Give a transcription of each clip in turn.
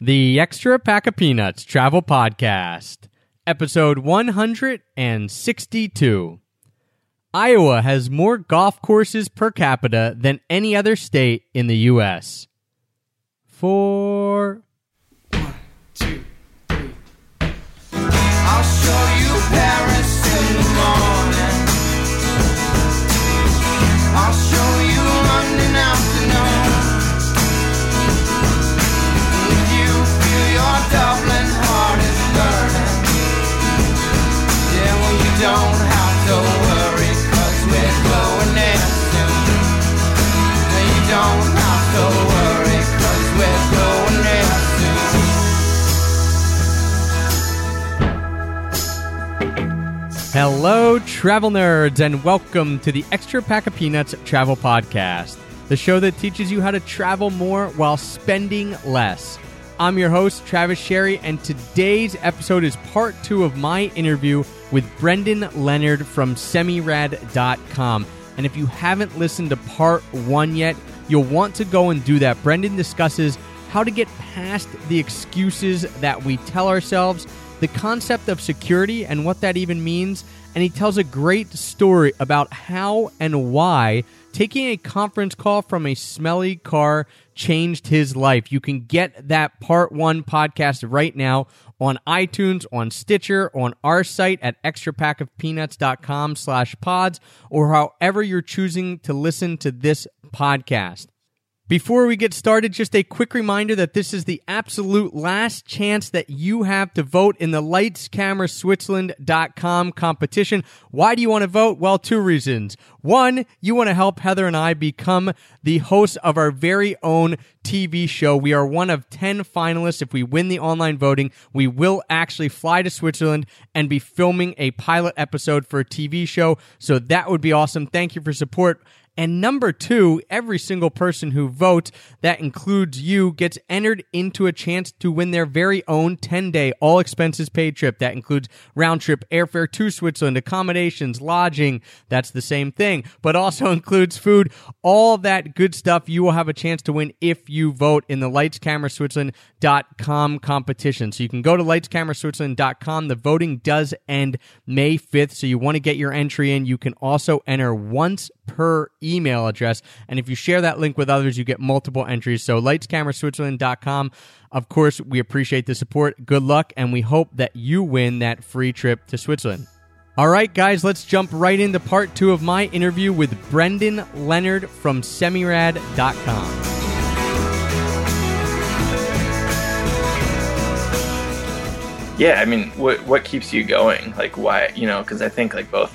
The Extra Pack of Peanuts Travel Podcast, episode 162. Iowa has more golf courses per capita than any other state in the U.S. For. One, two, three. I'll show you Paris in the morning. I'll show Hello, travel nerds, and welcome to the Extra Pack of Peanuts Travel Podcast, the show that teaches you how to travel more while spending less. I'm your host, Travis Sherry, and today's episode is part two of my interview with Brendan Leonard from semirad.com. And if you haven't listened to part one yet, you'll want to go and do that. Brendan discusses how to get past the excuses that we tell ourselves the concept of security and what that even means, and he tells a great story about how and why taking a conference call from a smelly car changed his life. You can get that part one podcast right now on iTunes, on Stitcher, on our site at extrapackofpeanuts.com slash pods, or however you're choosing to listen to this podcast. Before we get started, just a quick reminder that this is the absolute last chance that you have to vote in the lightscameraswitzerland.com competition. Why do you want to vote? Well, two reasons. One, you want to help Heather and I become the hosts of our very own TV show. We are one of 10 finalists. If we win the online voting, we will actually fly to Switzerland and be filming a pilot episode for a TV show. So that would be awesome. Thank you for support. And number two, every single person who votes, that includes you, gets entered into a chance to win their very own 10 day, all expenses paid trip. That includes round trip airfare to Switzerland, accommodations, lodging. That's the same thing, but also includes food. All that good stuff you will have a chance to win if you vote in the Lights Camera lightscameraswitzerland.com competition. So you can go to lightscameraswitzerland.com. The voting does end May 5th. So you want to get your entry in. You can also enter once per email address. And if you share that link with others, you get multiple entries. So lightscameraswitzerland.com. Of course, we appreciate the support. Good luck, and we hope that you win that free trip to Switzerland. All right, guys, let's jump right into part two of my interview with Brendan Leonard from semirad.com. Yeah, I mean, what what keeps you going? Like, why? You know, because I think like both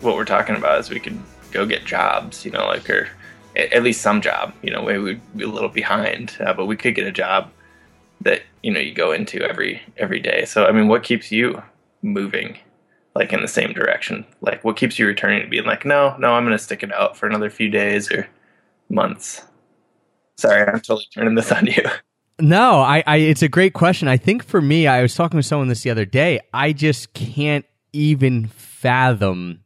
what we're talking about is we could go get jobs, you know, like or at least some job. You know, maybe we'd be a little behind, uh, but we could get a job that you know you go into every every day. So, I mean, what keeps you moving? Like in the same direction. Like, what keeps you returning to being like, no, no, I'm going to stick it out for another few days or months. Sorry, I'm totally turning this on you. No, I, I it's a great question. I think for me, I was talking with someone this the other day. I just can't even fathom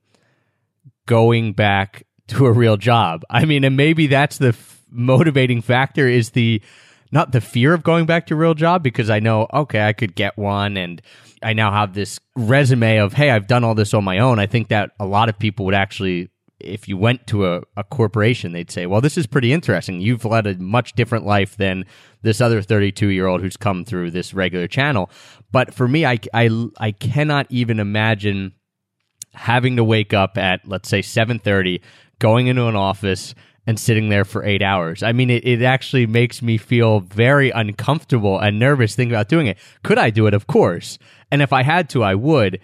going back to a real job. I mean, and maybe that's the f- motivating factor is the not the fear of going back to a real job because I know okay, I could get one and I now have this resume of hey, I've done all this on my own. I think that a lot of people would actually if you went to a, a corporation, they'd say, well, this is pretty interesting. You've led a much different life than this other 32 year old who's come through this regular channel. But for me, I, I, I cannot even imagine having to wake up at, let's say 730, going into an office and sitting there for eight hours. I mean, it, it actually makes me feel very uncomfortable and nervous thinking about doing it. Could I do it? Of course. And if I had to, I would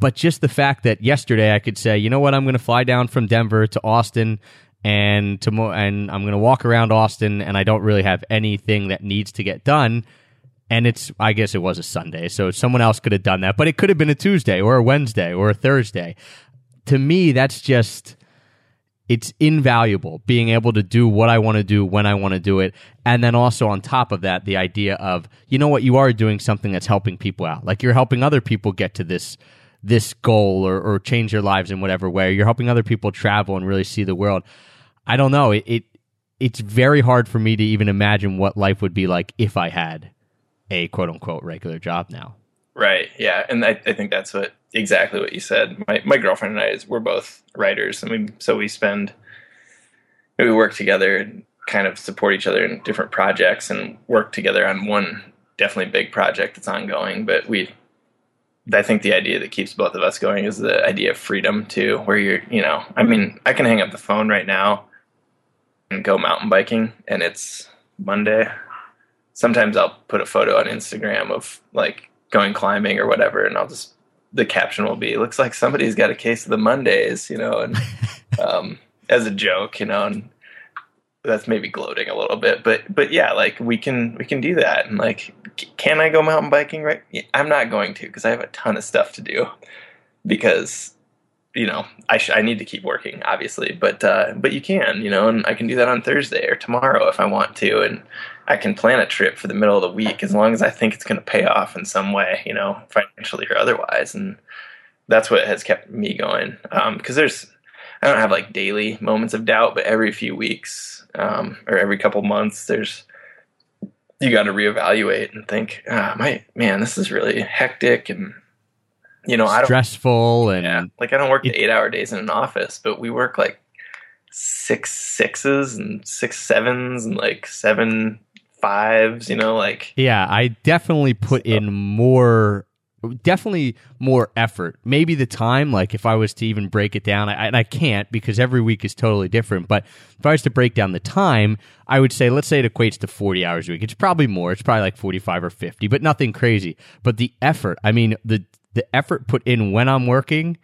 but just the fact that yesterday I could say, you know what, I'm going to fly down from Denver to Austin and to mo- and I'm going to walk around Austin and I don't really have anything that needs to get done. And it's I guess it was a Sunday, so someone else could have done that, but it could have been a Tuesday or a Wednesday or a Thursday. To me, that's just it's invaluable being able to do what I want to do when I want to do it. And then also on top of that, the idea of, you know what, you are doing something that's helping people out. Like you're helping other people get to this this goal or, or change their lives in whatever way. You're helping other people travel and really see the world. I don't know. It, it it's very hard for me to even imagine what life would be like if I had a quote unquote regular job now. Right. Yeah. And I, I think that's what exactly what you said. My my girlfriend and I is we're both writers, and we so we spend we work together and kind of support each other in different projects and work together on one definitely big project that's ongoing. But we, I think the idea that keeps both of us going is the idea of freedom too, where you're you know I mean I can hang up the phone right now and go mountain biking, and it's Monday. Sometimes I'll put a photo on Instagram of like going climbing or whatever, and I'll just the caption will be looks like somebody's got a case of the Mondays, you know, and um, as a joke, you know, and that's maybe gloating a little bit, but but yeah, like we can we can do that, and like, can I go mountain biking? Right, Yeah, I'm not going to because I have a ton of stuff to do because you know I sh- I need to keep working, obviously, but uh, but you can, you know, and I can do that on Thursday or tomorrow if I want to, and I can plan a trip for the middle of the week as long as I think it's going to pay off in some way, you know, financially or otherwise, and that's what has kept me going. Because there's, I don't have like daily moments of doubt, but every few weeks um, or every couple months, there's you got to reevaluate and think, ah, my man, this is really hectic, and you know, I don't Stressful and yeah. Like I don't work It- the eight hour days in an office, but we work like six sixes and six sevens and like seven fives, you know, like Yeah, I definitely put in more, definitely more effort. Maybe the time, like if I was to even break it down, I, and I can't because every week is totally different. But if I was to break down the time, I would say, let's say it equates to 40 hours a week. It's probably more. It's probably like 45 or 50, but nothing crazy. But the effort, I mean, the, the effort put in when I'm working,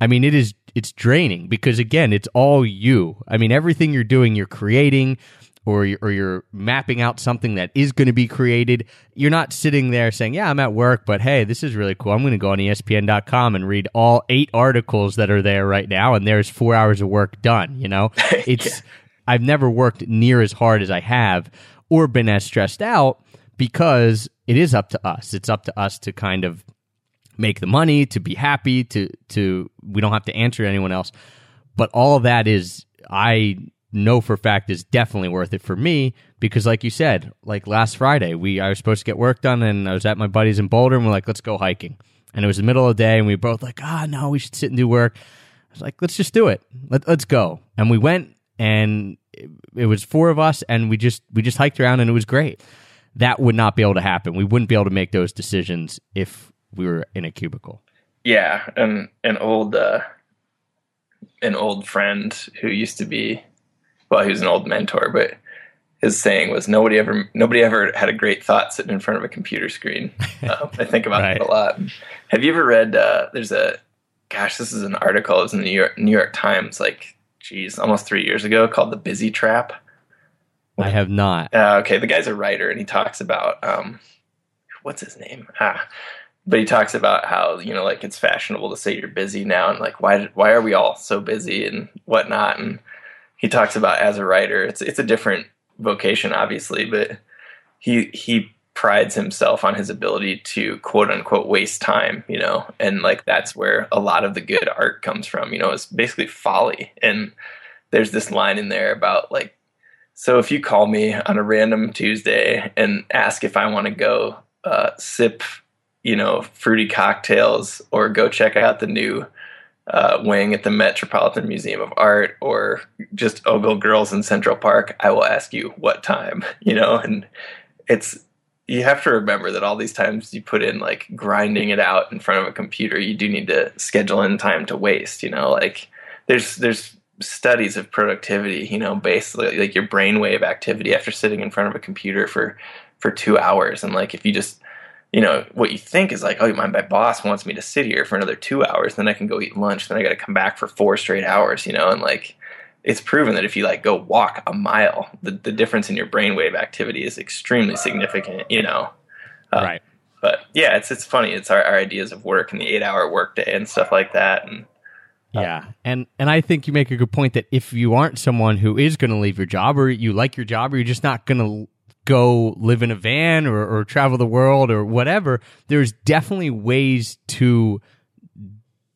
I mean, it is it's draining because again, it's all you. I mean, everything you're doing, you're creating or you're, or you're mapping out something that is going to be created. You're not sitting there saying, "Yeah, I'm at work, but hey, this is really cool. I'm going to go on ESPN.com and read all eight articles that are there right now, and there's four hours of work done." You know, it's I've never worked near as hard as I have or been as stressed out because it is up to us. It's up to us to kind of make the money, to be happy, to to we don't have to answer to anyone else. But all of that is I know for fact is definitely worth it for me because like you said, like last Friday, we I was supposed to get work done and I was at my buddies in Boulder and we're like, let's go hiking. And it was the middle of the day and we were both like, ah no, we should sit and do work. I was like, let's just do it. Let, let's go. And we went and it, it was four of us and we just we just hiked around and it was great. That would not be able to happen. We wouldn't be able to make those decisions if we were in a cubicle. yeah, and an old uh an old friend who used to be well, he was an old mentor, but his saying was nobody ever nobody ever had a great thought sitting in front of a computer screen. Um, I think about Right. that a lot. Have you ever read? Uh, there's a gosh, this is an article. It was in the New York, New York Times, like geez, almost three years ago, called "The Busy Trap." I have not. Uh, okay, the guy's a writer, and he talks about um, what's his name? Ah, but he talks about how you know, like it's fashionable to say you're busy now, and like why why are we all so busy and whatnot? And he talks about as a writer, it's it's a different vocation, obviously, but he he prides himself on his ability to quote unquote waste time, you know, and like that's where a lot of the good art comes from. You know, it's basically folly, and there's this line in there about like so if you call me on a random Tuesday and ask if I want to go uh, sip, you know, fruity cocktails or go check out the new uh, wing at the Metropolitan Museum of Art or just ogle girls in Central Park, I will ask you what time, you know, and it's you have to remember that all these times you put in like grinding it out in front of a computer, you do need to schedule in time to waste, you know, like there's there's studies of productivity, you know, basically like your brainwave activity after sitting in front of a computer for for two hours. And like if you just you know, what you think is like, oh, my, my boss wants me to sit here for another two hours, then I can go eat lunch, then I got to come back for four straight hours, you know, and like it's proven that if you like go walk a mile, the, the difference in your brainwave activity is extremely significant, you know. Uh, right. But yeah, it's it's funny. It's our, our ideas of work and the eight hour workday and stuff like that. And Yeah. And and I think you make a good point that if you aren't someone who is going to leave your job or you like your job or you're just not going to go live in a van or, or travel the world or whatever, there's definitely ways to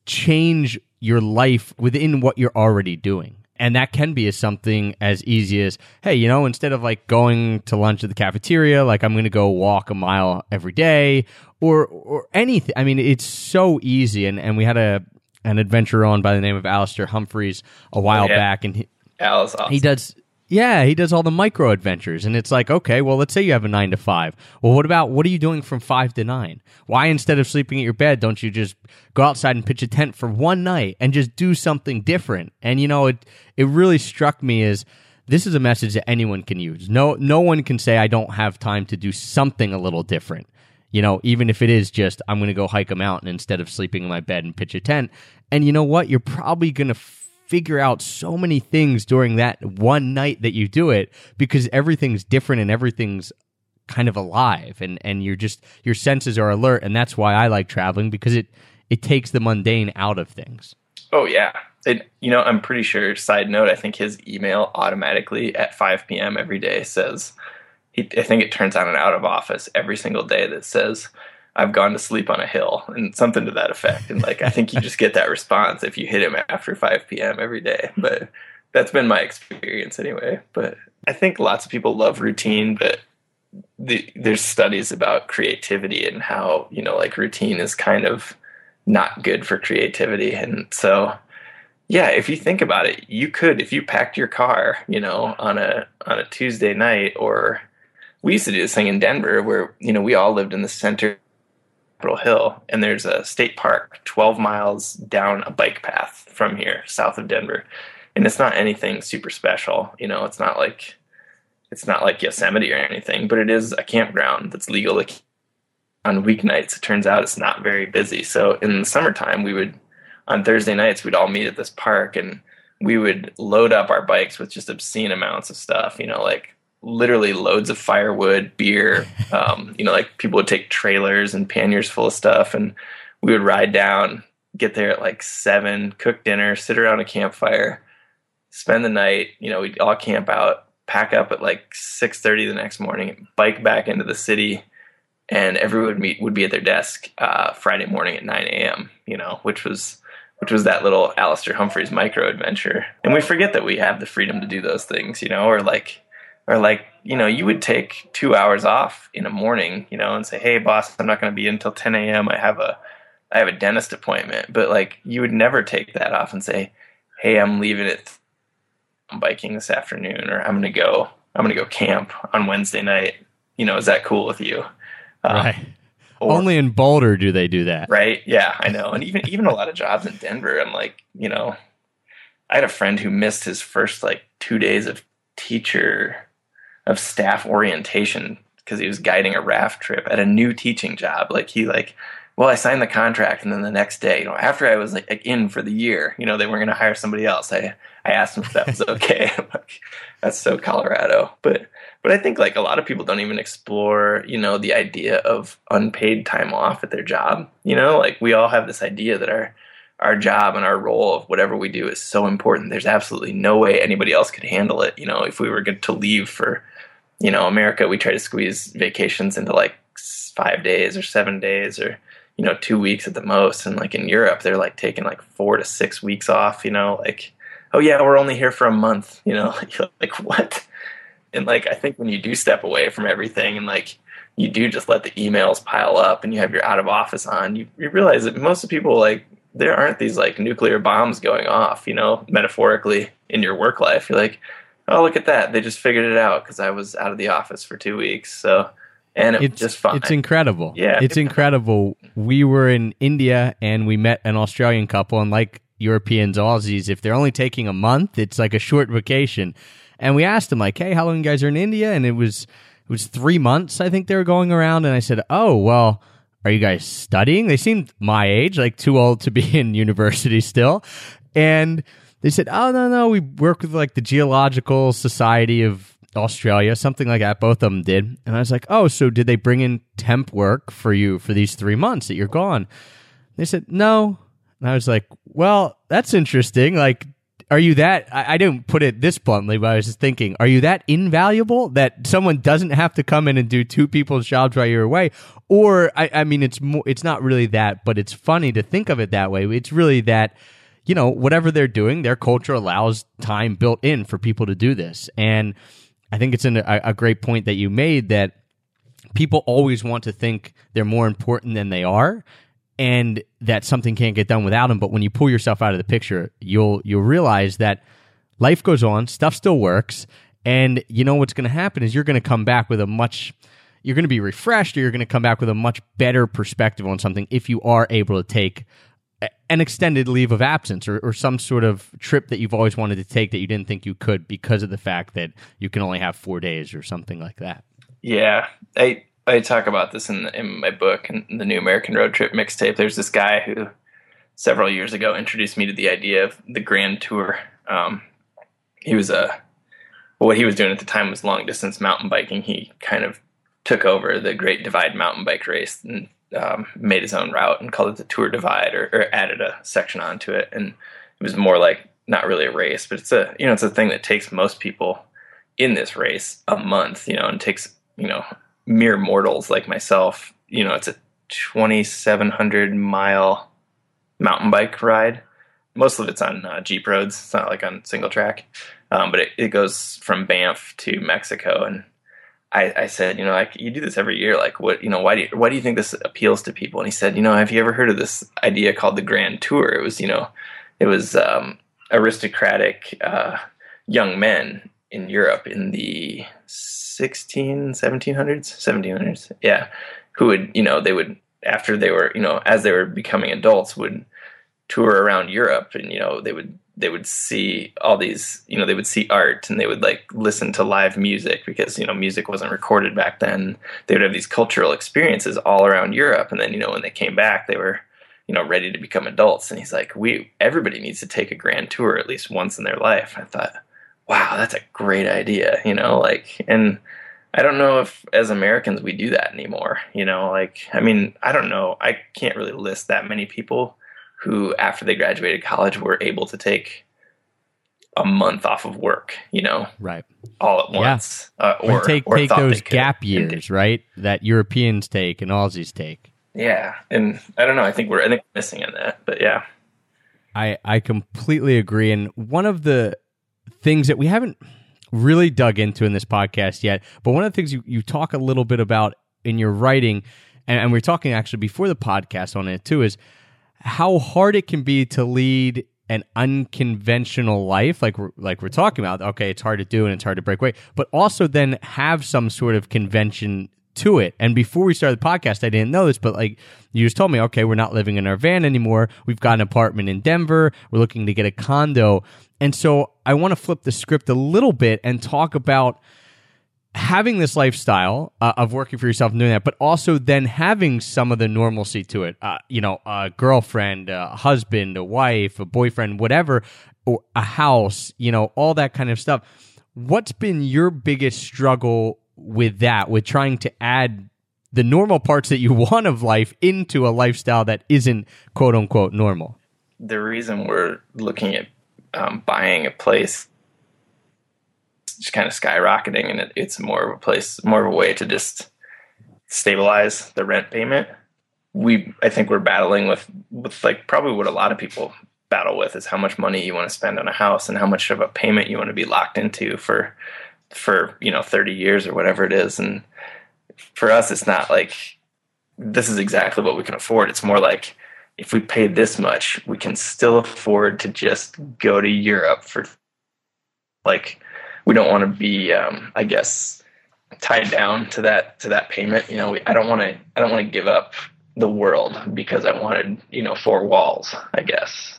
change your life within what you're already doing. and that can be as something as easy as, hey, you know, instead of like going to lunch at the cafeteria, like I'm going to go walk a mile every day or, or anything. I mean, it's so easy. And, and we had a, an adventurer on by the name of Alistair Humphreys a while yeah. back and he, Al is awesome. he does yeah, he does all the micro adventures. And it's like, okay, well, let's say you have a nine to five. Well, what about what are you doing from five to nine? Why, instead of sleeping at your bed, don't you just go outside and pitch a tent for one night and just do something different? And, you know, it, it really struck me as this is a message that anyone can use. No, no one can say, I don't have time to do something a little different. You know, even if it is just, I'm going to go hike a mountain instead of sleeping in my bed and pitch a tent. And you know what? You're probably going to figure out so many things during that one night that you do it because everything's different and everything's kind of alive and and you're just your senses are alert and that's why I like traveling because it it takes the mundane out of things. Oh yeah. It, you know, I'm pretty sure. Side note: I think his email automatically at 5 p.m. every day says, he, I think it turns on an out of office every single day that says, I've gone to sleep on a hill and something to that effect. And like, I think you just get that response if you hit him after 5 p.m. every day. But that's been my experience anyway. But I think lots of people love routine, but the, there's studies about creativity and how, you know, like routine is kind of not good for creativity. And so, yeah, if you think about it, you could, if you packed your car, you know, on a, on a Tuesday night or we used to do this thing in Denver where, you know, we all lived in the center Capitol Hill, and there's a state park 12 miles down a bike path from here, south of Denver. And it's not anything super special, you know. It's not like it's not like Yosemite or anything, but it is a campground that's legal on weeknights. It turns out it's not very busy. So in the summertime, we would on Thursday nights we'd all meet at this park and we would load up our bikes with just obscene amounts of stuff, you know, like literally loads of firewood, beer. Um, you know, like people would take trailers and panniers full of stuff, and we would ride down, get there at like seven, cook dinner, sit around a campfire, spend the night. You know, we'd all camp out, pack up at like six thirty the next morning, bike back into the city, and everyone would meet would be at their desk uh, Friday morning at nine a.m. You know, which was which was that little Alistair Humphreys micro adventure. And we forget that we have the freedom to do those things, you know, or like or like you know you would take two hours off in a morning you know and say hey boss i'm not going to be in until 10 a.m i have a i have a dentist appointment. But like you would never take that off and say hey i'm leaving it i'm biking this afternoon or i'm going to go i'm going to go camp on wednesday night. You know is that cool with you? Um, right. or, only in boulder do they do that. Right? Yeah i know. And even even a lot of jobs in denver i'm like you know i had a friend who missed his first like two days of teacher of staff orientation because he was guiding a raft trip at a new teaching job. Like he like, well, I signed the contract, and then the next day, you know, after I was like in for the year, you know, they weren't going to hire somebody else. I I asked him if that was okay. like, That's so Colorado, but but I think like a lot of people don't even explore, you know, the idea of unpaid time off at their job. You know, like we all have this idea that our our job and our role of whatever we do is so important. There's absolutely no way anybody else could handle it. You know, if we were going to leave for you know, America, we try to squeeze vacations into like five days or seven days or, you know, two weeks at the most. And like in Europe, they're like taking like four to six weeks off, you know, like, oh yeah, we're only here for a month, you know, like what? And like, I think when you do step away from everything and like, you do just let the emails pile up and you have your out of office on, you, you realize that most of people like, there aren't these like nuclear bombs going off, you know, metaphorically in your work life. You're like, oh look at that. They just figured it out because i was out of the office for two weeks so and it it's, just fine. it's incredible. Yeah. It's incredible. We were in india and we met an australian couple and like europeans aussies if they're only taking a month it's like a short vacation. And we asked them like hey how long you guys are in india? And it was it was three months i think they were going around and i said oh well are you guys studying? They seemed my age like too old to be in university still. And they said, "Oh no, no, we work with like the Geological Society of Australia, something like that." Both of them did, and I was like, "Oh, so did they bring in temp work for you for these three months that you're gone?" They said, "No," and I was like, "Well, that's interesting. Like, are you that? I, I didn't put it this bluntly, but I was just thinking, are you that invaluable that someone doesn't have to come in and do two people's jobs while you're away?" Or, I, I mean, it's more, it's not really that, but it's funny to think of it that way. It's really that." You know, whatever they're doing, their culture allows time built in for people to do this. And I think it's an, a, a great point that you made that people always want to think they're more important than they are and that something can't get done without them. But when you pull yourself out of the picture, you'll you'll realize that life goes on, stuff still works, and you know what's going to happen is you're going to come back with a much you're going to be refreshed or you're going to come back with a much better perspective on something if you are able to take an extended leave of absence or, or some sort of trip that you've always wanted to take that you didn't think you could because of the fact that you can only have four days or something like that. Yeah, I I talk about this in in my book and the New American Road Trip mixtape. There's this guy who several years ago introduced me to the idea of the Grand Tour. Um, he was a well, what he was doing at the time was long distance mountain biking. He kind of took over the Great Divide mountain bike race and um, made his own route and called it the Tour Divide or, or added a section onto it. And it was more like not really a race, but it's a you know it's a thing that takes most people in this race a month, you know, and takes you know mere mortals like myself. You know, it's a 2,700 mile mountain bike ride. Most of it's on uh, Jeep roads. It's not like on single track, um, but it, it goes from Banff to Mexico and I, I, said, you know, you do this every year. Like, what, you know, why do you, why do you think this appeals to people? And he said, you know, have you ever heard of this idea called the Grand Tour? It was, you know, it was um, aristocratic uh, young men in Europe in the 16, 1700s, 1700s, yeah, who would, you know, they would after they were, you know, as they were becoming adults, would tour around Europe, and you know, they would they would see all these you know they would see art and they would like listen to live music because you know music wasn't recorded back then. They would have these cultural experiences all around europe and then you know when they came back they were you know ready to become adults. And he's like we everybody needs to take a grand tour at least once in their life. I thought wow that's a great idea you know like and i don't know if as americans we do that anymore you know like i mean i don't know. I can't really list that many people who, after they graduated college, were able to take a month off of work, you know, right, all at once, yeah. uh, or, or, take or take those gap years, right, that Europeans take and Aussies take. Yeah, and I don't know. I think we're I think we're missing in that, but yeah, I I completely agree. And one of the things that we haven't really dug into in this podcast yet, but one of the things you you talk a little bit about in your writing, and, and we we're talking actually before the podcast on it too, is how hard it can be to lead an unconventional life like we're, like we're talking about. Okay it's hard to do and it's hard to break away but also then have some sort of convention to it. And before we started the podcast i didn't know this but like you just told me okay we're not living in our van anymore. We've got an apartment in denver. We're looking to get a condo. And so i want to flip the script a little bit and talk about having this lifestyle uh, of working for yourself and doing that, but also then having some of the normalcy to it. Uh, you know, a girlfriend, a husband, a wife, a boyfriend, whatever, or a house, you know, all that kind of stuff. What's been your biggest struggle with that, with trying to add the normal parts that you want of life into a lifestyle that isn't quote unquote normal? The reason we're looking at um, buying a place just kind of skyrocketing, and it, it's more of a place, more of a way to just stabilize the rent payment. We, I think, we're battling with with like probably what a lot of people battle with is how much money you want to spend on a house and how much of a payment you want to be locked into for for you know 30 years or whatever it is and for us it's not like this is exactly what we can afford it's more like if we pay this much we can still afford to just go to europe for like we don't want to be, um, I guess, tied down to that to that payment. You know, we, I don't want to I don't want to give up the world because I wanted you know four walls. I guess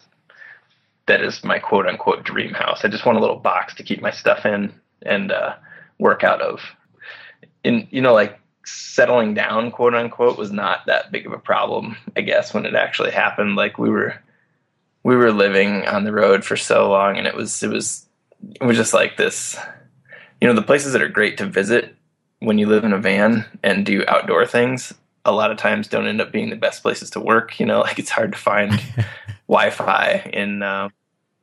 that is my quote unquote dream house. I just want a little box to keep my stuff in and uh, work out of. And you know, like settling down, quote unquote, was not that big of a problem. I guess when it actually happened, like we were we were living on the road for so long, and it was it was was just like this you know the places that are great to visit when you live in a van and do outdoor things a lot of times don't end up being the best places to work you know like it's hard to find wi-fi in uh,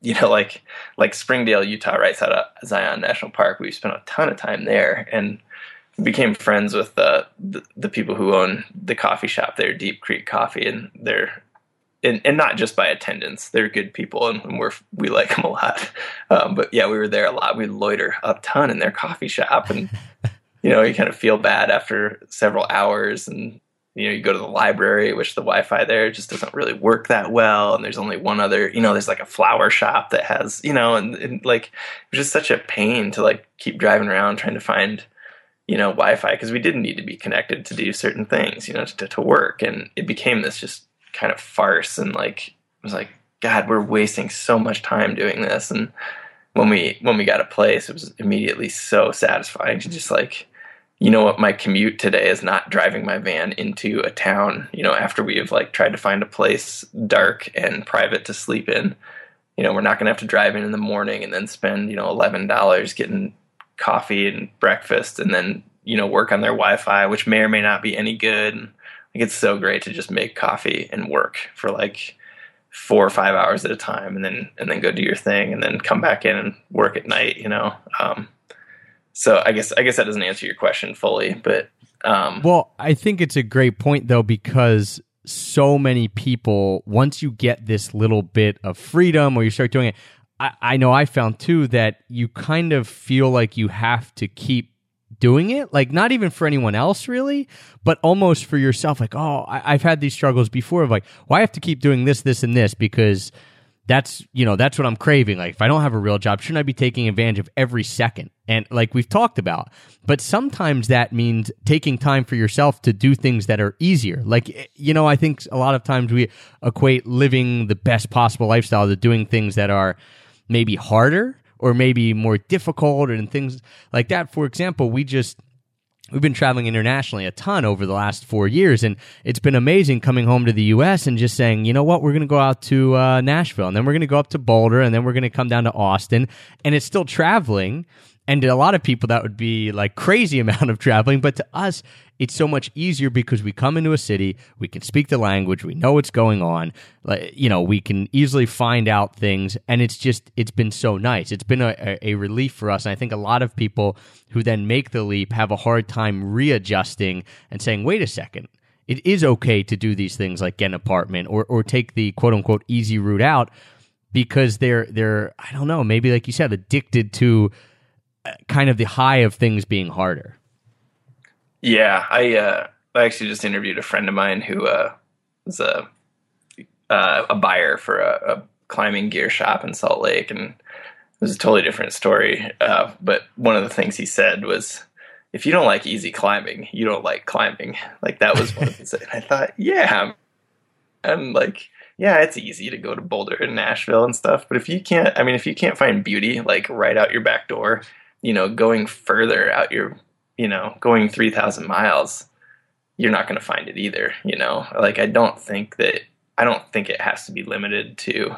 you know like like springdale utah right out of zion national park we spent a ton of time there and became friends with uh, the, the people who own the coffee shop there deep creek coffee and they're and, and not just by attendance. They're good people, and, and we're we like them a lot. Um, but yeah, we were there a lot. We'd loiter a ton in their coffee shop, and you know, you kind of feel bad after several hours, and you know, you go to the library, which the Wi-Fi there just doesn't really work that well, and there's only one other. You know, there's like a flower shop that has, you know, and, and like it was just such a pain to like keep driving around trying to find you know wi-fi because we didn't need to be connected to do certain things you know to, to work and it became this just kind of farce and like it was like god we're wasting so much time doing this. And when we when we got a place it was immediately so satisfying to just like you know what? My commute today is not driving my van into a town you know after we have like tried to find a place dark and private to sleep in. You know we're not going to have to drive in in the morning and then spend you know $11 getting coffee and breakfast and then you know work on their wi-fi which may or may not be any good like it's so great to just make coffee and work for like four or five hours at a time and then and then go do your thing and then come back in and work at night you know? Um, so i guess i guess that doesn't answer your question fully but um, Well, I think it's a great point though because so many people once you get this little bit of freedom or you start doing it, I, I know I found too that you kind of feel like you have to keep doing it like not even for anyone else really but almost for yourself like oh I, i've had these struggles before of like well i have to keep doing this this and this because that's you know that's what i'm craving. Like if i don't have a real job shouldn't i be taking advantage of every second? And like we've talked about but sometimes that means taking time for yourself to do things that are easier. Like eh, you know i think a lot of times we equate living the best possible lifestyle to doing things that are maybe harder or maybe more difficult and things like that. For example we just we've been traveling internationally a ton over the last four years and it's been amazing coming home to the us and just saying you know what? We're going to go out to uh, nashville and then we're going to go up to boulder and then we're going to come down to austin and it's still traveling and to a lot of people that would be like crazy amount of traveling. But to us it's so much easier because we come into a city we can speak the language we know what's going on like you know we can easily find out things. And it's just it's been so nice. It's been a, a relief for us. And i think a lot of people who then make the leap have a hard time readjusting and saying wait a second. It is okay to do these things like get an apartment or, or take the quote unquote easy route out because they're they're i don't know maybe like you said addicted to kind of the high of things being harder Yeah, I uh, I actually just interviewed a friend of mine who uh, was a uh, a buyer for a, a climbing gear shop in Salt Lake, and it was a totally different story. Uh, but one of the things he said was, "If you don't like easy climbing, you don't like climbing." Like that was one of. And I thought, yeah, I'm like, yeah, it's easy to go to Boulder and Nashville and stuff, but if you can't, I mean, if you can't find beauty like right out your back door, you know, going further out your you know, going 3,000 miles, you're not going to find it either. You know, like I don't think that, I don't think it has to be limited to,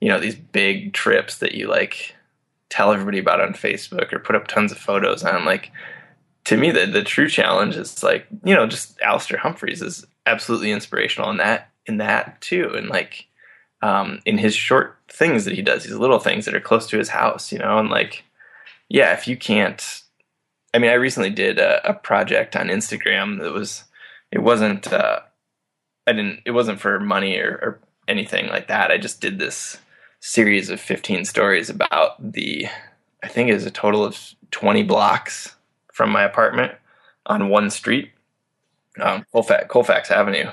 you know, these big trips that you like tell everybody about on Facebook or put up tons of photos on. Like, to me, the, the true challenge is like, you know, just Alistair Humphreys is absolutely inspirational in that, in that too. And like, um, in his short things that he does, these little things that are close to his house, you know, and like, yeah, if you can't I mean, I recently did a, a, project on Instagram that was, it wasn't, uh, I didn't, it wasn't for money or, or, anything like that. I just did this series of 15 stories about the, I think it was a total of 20 blocks from my apartment on one street, um, Colfax, Colfax Avenue.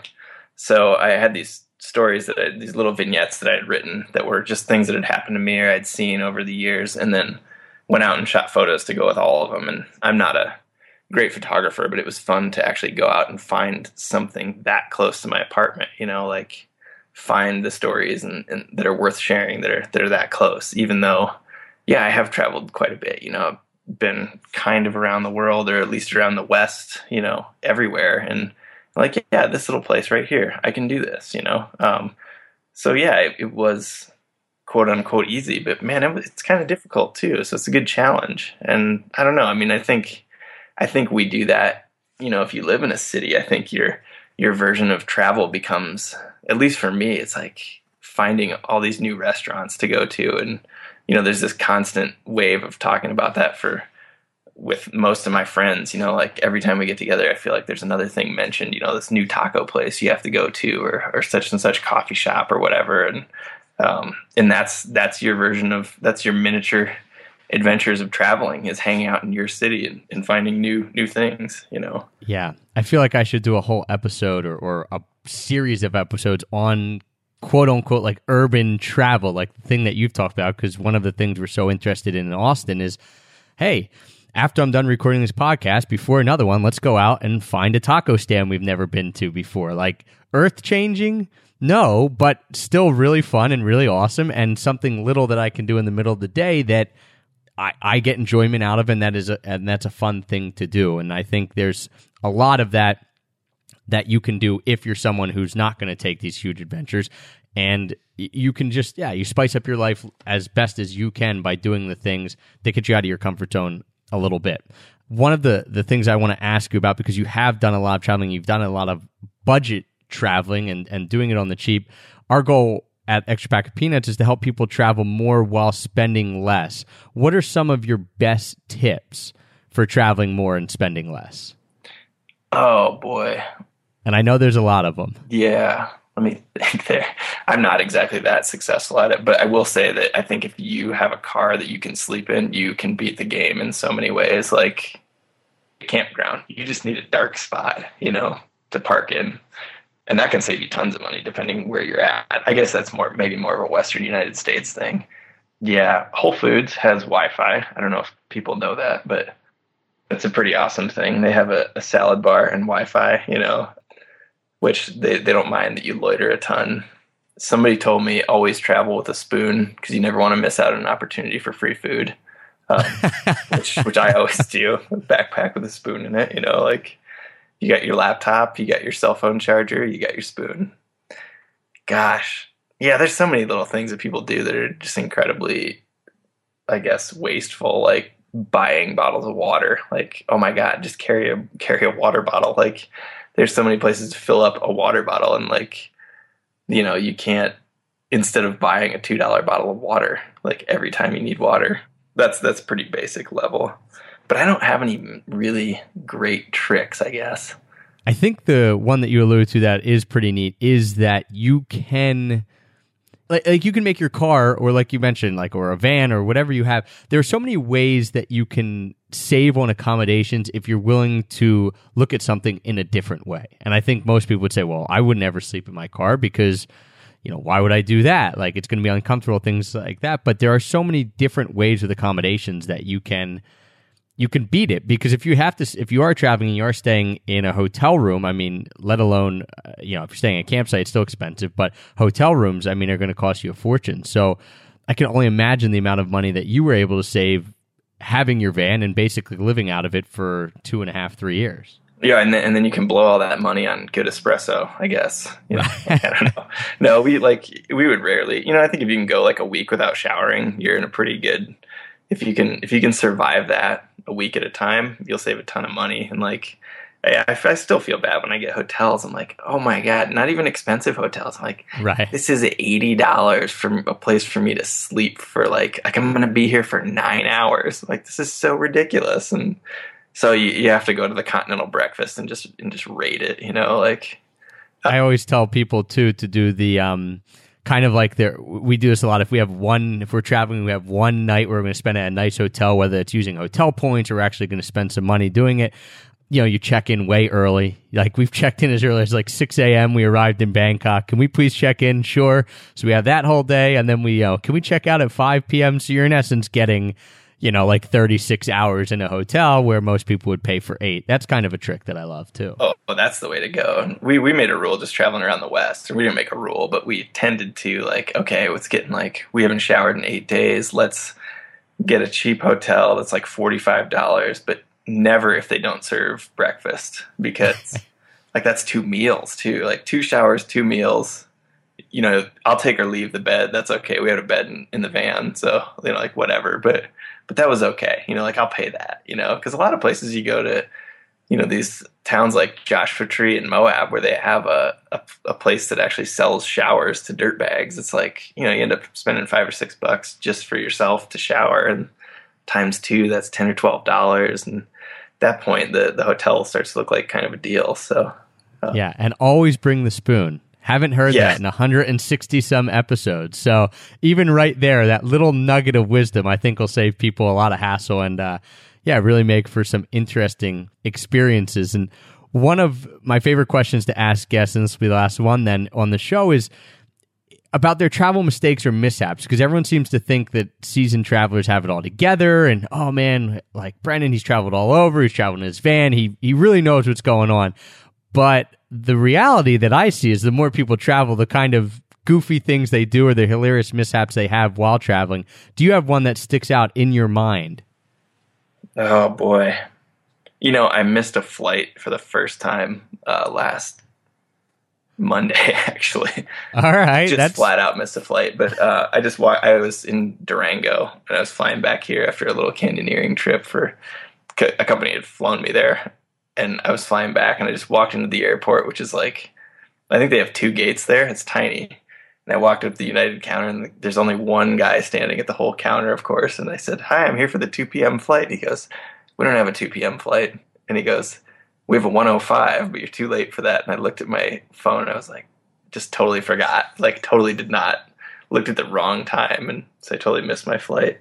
So I had these stories that I, these little vignettes that I had written that were just things that had happened to me or I'd seen over the years. And then, went out and shot photos to go with all of them. And I'm not a great photographer, but it was fun to actually go out and find something that close to my apartment, you know, like find the stories and, and that are worth sharing that are that are that close, even though yeah, I have traveled quite a bit, you know, I've been kind of around the world or at least around the West, you know, everywhere. And like, yeah, this little place right here, I can do this, you know? Um, so yeah, it, it was quote unquote easy, but man, it, it's kind of difficult too. So it's a good challenge. And I don't know. I mean, I think, I think we do that. You know, if you live in a city, I think your your version of travel becomes, at least for me, it's like finding all these new restaurants to go to, and you know, there's this constant wave of talking about that for with most of my friends, you know, like every time we get together, I feel like there's another thing mentioned, you know, this new taco place you have to go to or, or such and such coffee shop or whatever. And, um, and that's, that's your version of, that's your miniature adventures of traveling is hanging out in your city and, and finding new, new things, you know? Yeah. I feel like I should do a whole episode or, or a series of episodes on quote unquote like urban travel, like the thing that you've talked about. Cause one of the things we're so interested in in Austin is, hey, after I'm done recording this podcast, before another one, let's go out and find a taco stand we've never been to before. Like earth changing? No, but still really fun and really awesome and something little that I can do in the middle of the day that I, I get enjoyment out of and that is a, and that's a fun thing to do. And I think there's a lot of that that you can do if you're someone who's not going to take these huge adventures and you can just yeah you spice up your life as best as you can by doing the things that get you out of your comfort zone a little bit one of the the things i want to ask you about because you have done a lot of traveling you've done a lot of budget traveling and and doing it on the cheap our goal at extra pack of peanuts is to help people travel more while spending less what are some of your best tips for traveling more and spending less Oh boy. and i know there's a lot of them Yeah. Let me think there. I'm not exactly that successful at it, but I will say that I think if you have a car that you can sleep in, you can beat the game in so many ways. Like a campground, you just need a dark spot, you know, to park in. And that can save you tons of money depending where you're at. I guess that's more maybe more of a Western United States thing. Yeah, Whole Foods has Wi-Fi. I don't know if people know that, but it's a pretty awesome thing. They have a, a salad bar and Wi-Fi, you know, which they, they don't mind that you loiter a ton. Somebody told me always travel with a spoon because you never want to miss out on an opportunity for free food, um, which which I always do. Backpack with a spoon in it, you know, like you got your laptop, you got your cell phone charger, you got your spoon. Gosh, yeah, there's so many little things that people do that are just incredibly, I guess, wasteful. Like buying bottles of water. Like, oh my god, just carry a carry a water bottle. Like there's so many places to fill up a water bottle and like you know you can't instead of buying a two dollar bottle of water like every time you need water that's that's pretty basic level. But i don't have any really great tricks i guess. I think the one that you alluded to that is pretty neat is that you can like, like you can make your car or like you mentioned like or a van or whatever you have. There are so many ways that you can save on accommodations if you're willing to look at something in a different way. And i think most people would say well i would never sleep in my car because you know why would i do that? Like it's going to be uncomfortable things like that. But there are so many different ways with accommodations that you can you can beat it. Because if you have to if you are traveling and you are staying in a hotel room i mean let alone uh, you know if you're staying at a campsite it's still expensive but hotel rooms i mean are going to cost you a fortune. So i can only imagine the amount of money that you were able to save having your van and basically living out of it for two and a half three years. Yeah and then, and then you can blow all that money on good espresso i guess. You know, i don't know. No we like we would rarely you know i think if you can go like a week without showering you're in a pretty good if you can if you can survive that a week at a time you'll save a ton of money. And like I, I still feel bad when I get hotels. I'm like, oh my god, not even expensive hotels. I'm like, right this is eighty dollars for a place for me to sleep for like like I'm gonna be here for nine hours. Like this is so ridiculous. And so you, you have to go to the continental breakfast and just and just rate it. You know, like I always tell people too to do the um kind of like there we do this a lot if we have one if we're traveling we have one night where we're going to spend at a nice hotel whether it's using hotel points or we're actually going to spend some money doing it you know you check in way early. Like we've checked in as early as like 6 a.m we arrived in bangkok. Can we please check in? Sure. So we have that whole day and then we you know can we check out at 5 p.m so you're in essence getting you know like 36 hours in a hotel where most people would pay for eight. That's kind of a trick that i love too. Oh, that's the way to go. We we made a rule just traveling around the West. We didn't make a rule, but we tended to like, okay, it's getting like we haven't showered in eight days. Let's get a cheap hotel that's like forty five dollars, but never if they don't serve breakfast because like that's two meals too. Like two showers, two meals. You know, I'll take or leave the bed. That's okay. We had a bed in, in the van, so you know, like whatever. But but that was okay. You know, like I'll pay that. You know, because a lot of places you go to you know these towns like Joshua Tree and Moab where they have a, a, a place that actually sells showers to dirt bags. It's like you know you end up spending five or six bucks just for yourself to shower, and times two, that's ten or twelve dollars, and that point, the the hotel starts to look like kind of a deal. So Yeah, and always bring the spoon. Haven't heard Yeah. that in 160 some episodes. So even right there, that little nugget of wisdom, I think will save people a lot of hassle and, uh, yeah, really make for some interesting experiences. And one of my favorite questions to ask guests, and this will be the last one then on the show, is about their travel mistakes or mishaps because everyone seems to think that seasoned travelers have it all together and oh man like brendan he's traveled all over he's traveled in his van he he really knows what's going on. But the reality that i see is the more people travel the kind of goofy things they do or the hilarious mishaps they have while traveling. Do you have one that sticks out in your mind? Oh boy. You know, I missed a flight for the first time uh, last Monday, actually. all right just that's flat out missed a flight. But uh, I just wa- I was in Durango and I was flying back here after a little canyoneering trip for a company had flown me there, and I was flying back and I just walked into the airport, which is like I think they have two gates there. It's tiny. And I walked up to the United counter, and there's only one guy standing at the whole counter, of course. And I said, "Hi, I'm here for the 2 p.m. flight." He goes, "We don't have a 2 p.m. flight." And he goes, "We have a 105, but you're too late for that." And I looked at my phone, and I was like, just totally forgot. Like, totally did not looked at the wrong time, and so I totally missed my flight.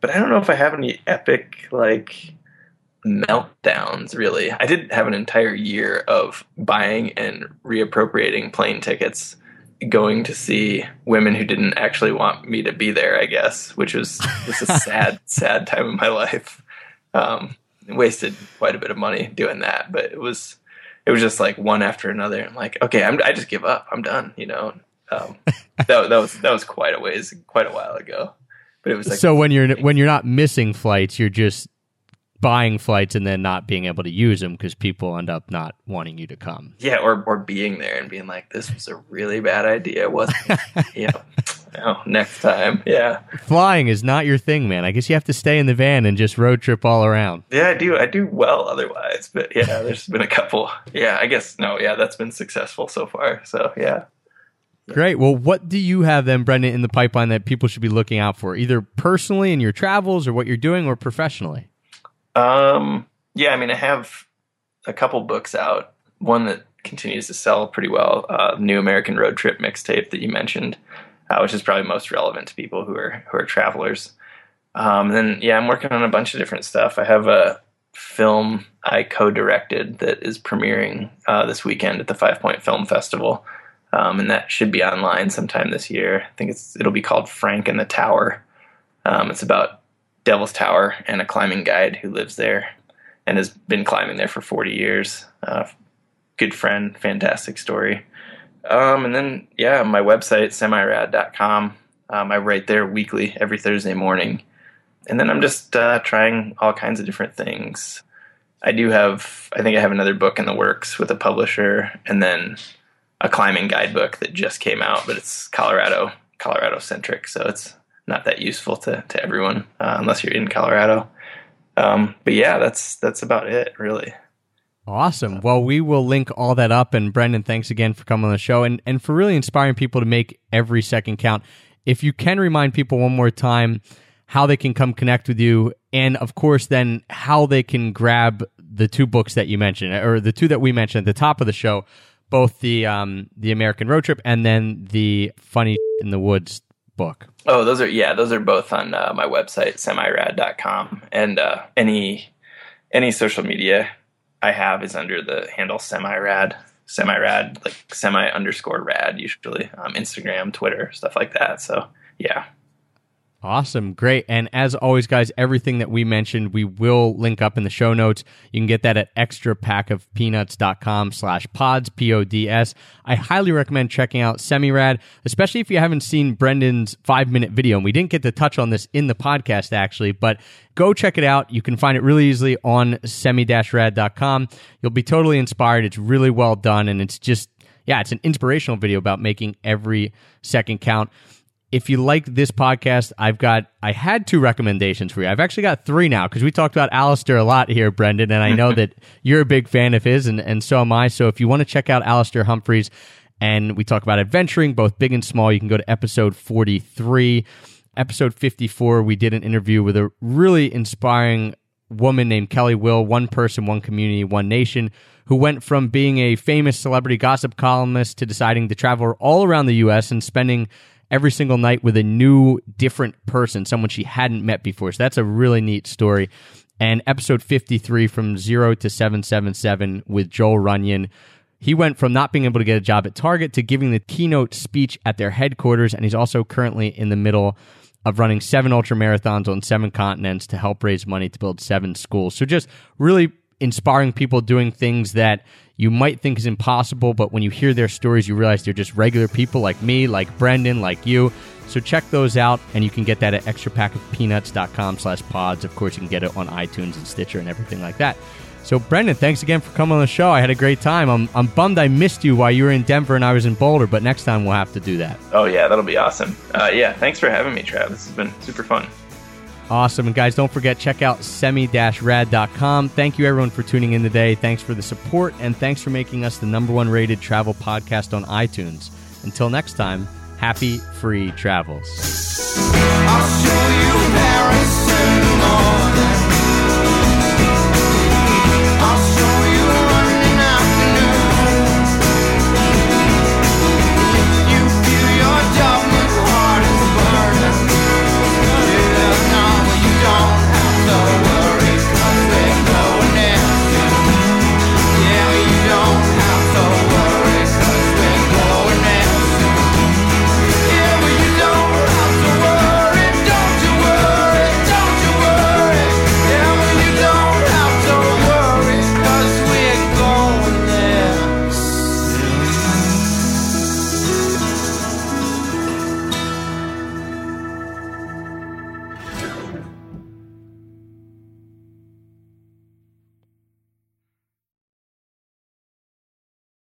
But I don't know if I have any epic like meltdowns. Really, I did have an entire year of buying and reappropriating plane tickets going to see women who didn't actually want me to be there, I guess, which was just a sad, sad time in my life. Um, wasted quite a bit of money doing that, but it was it was just like one after another. I'm like, okay, I'm, I just give up. I'm done. You know, um, that that was that was quite a ways, quite a while ago. But it was like so when you're when you're not missing flights you're just buying flights and then not being able to use them because people end up not wanting you to come yeah, or or being there and being like, this was a really bad idea. It wasn't. yeah. Oh, next time. Yeah. flying is not your thing, man. I guess you have to stay in the van and just road trip all around. Yeah, I do. I do well otherwise, but yeah, there's been a couple. Yeah, I guess no. Yeah, that's been successful so far. So yeah. Great. Well, what do you have then, Brendan, in the pipeline that people should be looking out for, either personally in your travels or what you're doing, or professionally? Um, yeah, I mean, I have a couple books out. One that continues to sell pretty well, uh, New American Road Trip mixtape that you mentioned, uh, which is probably most relevant to people who are who are travelers. Um, then, yeah, I'm working on a bunch of different stuff. I have a film I co-directed that is premiering uh, this weekend at the Five Point Film Festival, um, and that should be online sometime this year. I think it's it'll be called Frank and the Tower. Um, it's about Devil's Tower and a climbing guide who lives there and has been climbing there for 40 years. Uh, good friend, fantastic story. Um, and then, yeah, my website, semirad.com. Um, I write there weekly every Thursday morning. And then I'm just uh, trying all kinds of different things. I do have, I think I have another book in the works with a publisher, and then a climbing guidebook that just came out, but it's Colorado, Colorado centric. So it's not that useful to, to everyone uh, unless you're in Colorado. Um, but yeah, that's that's about it, really. Awesome. Well, we will link all that up. And Brendan, thanks again for coming on the show and, and for really inspiring people to make every second count. If you can remind people one more time how they can come connect with you, and of course, then how they can grab the two books that you mentioned, or the two that we mentioned at the top of the show, both the um, the American Road Trip and then the Funny in the Woods book. Oh, those are yeah, those are both on uh, my website semirad.com and uh, any any social media I have is under the handle semirad semirad like semi underscore rad usually um, Instagram, Twitter, stuff like that. So yeah, Awesome. Great. And as always, guys, everything that we mentioned, we will link up in the show notes. You can get that at extrapackofpeanuts.com slash pods, P-O-D-S. I highly recommend checking out Semirad, especially if you haven't seen Brendan's five minute video. And we didn't get to touch on this in the podcast, actually, but go check it out. You can find it really easily on semi-rad.com. You'll be totally inspired. It's really well done. And it's just, yeah, it's an inspirational video about making every second count if you like this podcast, I've got I had two recommendations for you. I've actually got three now because we talked about Alastair a lot here, Brendan, and I know that you're a big fan of his, and, and so am I. So if you want to check out Alastair Humphreys, and we talk about adventuring, both big and small, you can go to episode 43. episode 54, we did an interview with a really inspiring woman named Kelly Will, one person, one community, one nation, who went from being a famous celebrity gossip columnist to deciding to travel all around the U.S. and spending every single night with a new, different person, someone she hadn't met before. So that's a really neat story. And episode 53 from 0 to 777 with Joel Runyon. He went from not being able to get a job at Target to giving the keynote speech at their headquarters. And he's also currently in the middle of running seven ultra marathons on seven continents to help raise money to build seven schools. So just really inspiring people doing things that you might think is impossible, but when you hear their stories, you realize they're just regular people like me, like Brendan, like you. So check those out, and you can get that at extrapackofpeanuts.com slash pods. Of course, you can get it on iTunes and Stitcher and everything like that. So, Brendan, thanks again for coming on the show. I had a great time. I'm, I'm bummed I missed you while you were in Denver and I was in Boulder, but next time we'll have to do that. Oh yeah, that'll be awesome. Uh, yeah, thanks for having me, Trav. This has been super fun. Awesome. And guys, don't forget, check out semi-rad.com. Thank you everyone for tuning in today. Thanks for the support and thanks for making us the number one rated travel podcast on iTunes. Until next time, happy free travels.